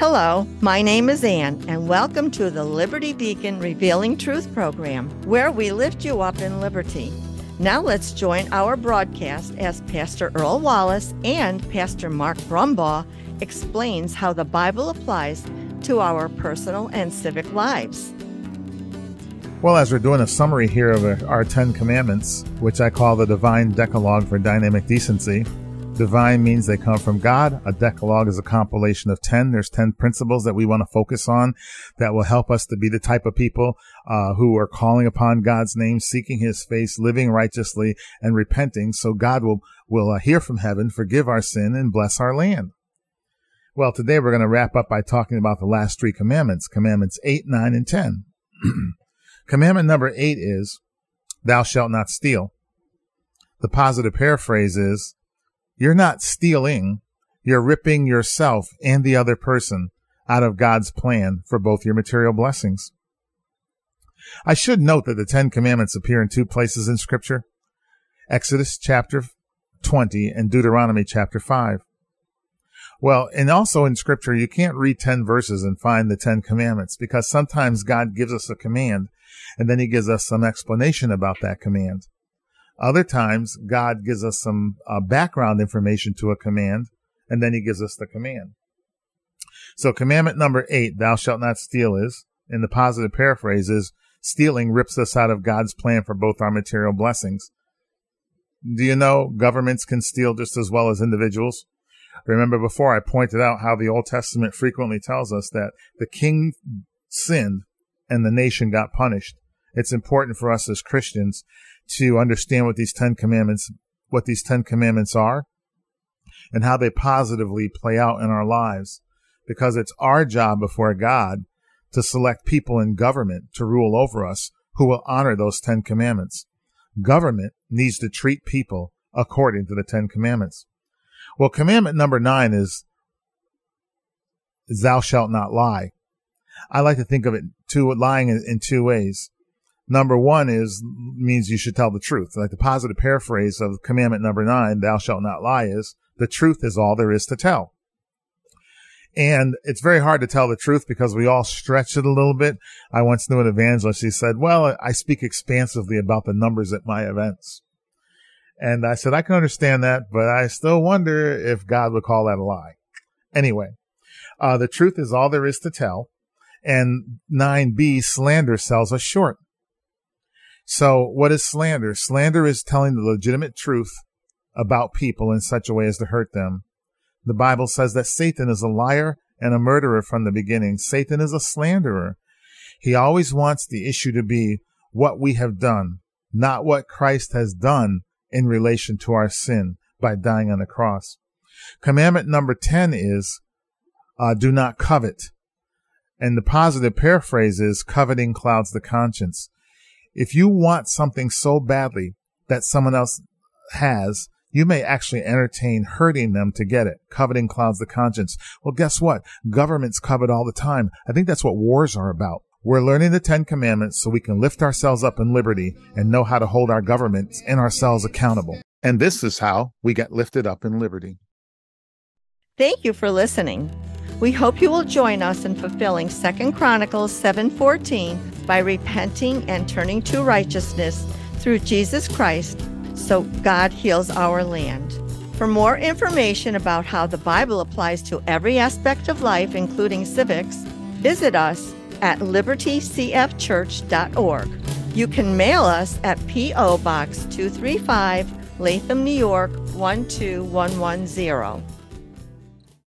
Hello, my name is Ann, and welcome to the Liberty Beacon Revealing Truth program, where we lift you up in liberty. Now let's join our broadcast as Pastor Earl Wallace and Pastor Mark Brumbaugh explains how the Bible applies to our personal and civic lives. Well, as we're doing a summary here of our Ten Commandments, which I call the Divine Decalogue for Dynamic Decency, Divine means they come from God. A decalogue is a compilation of 10. There's 10 principles that we want to focus on that will help us to be the type of people uh, who are calling upon God's name, seeking his face, living righteously and repenting so God will, will uh, hear from heaven, forgive our sin and bless our land. Well, today we're going to wrap up by talking about the last three commandments, commandments 8, 9, and 10. Commandment number 8 is, thou shalt not steal. The positive paraphrase is, you're not stealing. You're ripping yourself and the other person out of God's plan for both your material blessings. I should note that the Ten Commandments appear in two places in Scripture Exodus chapter 20 and Deuteronomy chapter 5. Well, and also in Scripture, you can't read 10 verses and find the Ten Commandments because sometimes God gives us a command and then He gives us some explanation about that command. Other times, God gives us some uh, background information to a command, and then he gives us the command. So commandment number eight, thou shalt not steal is, in the positive paraphrase is, stealing rips us out of God's plan for both our material blessings. Do you know governments can steal just as well as individuals? Remember before I pointed out how the Old Testament frequently tells us that the king sinned and the nation got punished. It's important for us as Christians to understand what these 10 commandments, what these 10 commandments are and how they positively play out in our lives because it's our job before God to select people in government to rule over us who will honor those 10 commandments. Government needs to treat people according to the 10 commandments. Well, commandment number nine is, thou shalt not lie. I like to think of it two, lying in, in two ways. Number one is means you should tell the truth. Like the positive paraphrase of commandment number nine, thou shalt not lie is the truth is all there is to tell. And it's very hard to tell the truth because we all stretch it a little bit. I once knew an evangelist. He said, well, I speak expansively about the numbers at my events. And I said, I can understand that, but I still wonder if God would call that a lie. Anyway, uh, the truth is all there is to tell. And 9b, slander sells us short. So what is slander? Slander is telling the legitimate truth about people in such a way as to hurt them. The Bible says that Satan is a liar and a murderer from the beginning. Satan is a slanderer. He always wants the issue to be what we have done, not what Christ has done in relation to our sin by dying on the cross. Commandment number 10 is, uh, do not covet. And the positive paraphrase is, coveting clouds the conscience. If you want something so badly that someone else has, you may actually entertain hurting them to get it. Coveting clouds the conscience. Well, guess what? Governments covet all the time. I think that's what wars are about. We're learning the Ten Commandments so we can lift ourselves up in liberty and know how to hold our governments and ourselves accountable. And this is how we get lifted up in liberty. Thank you for listening. We hope you will join us in fulfilling 2 Chronicles 7:14 by repenting and turning to righteousness through Jesus Christ so God heals our land. For more information about how the Bible applies to every aspect of life including civics, visit us at libertycfchurch.org. You can mail us at P.O. Box 235, Latham, New York 12110.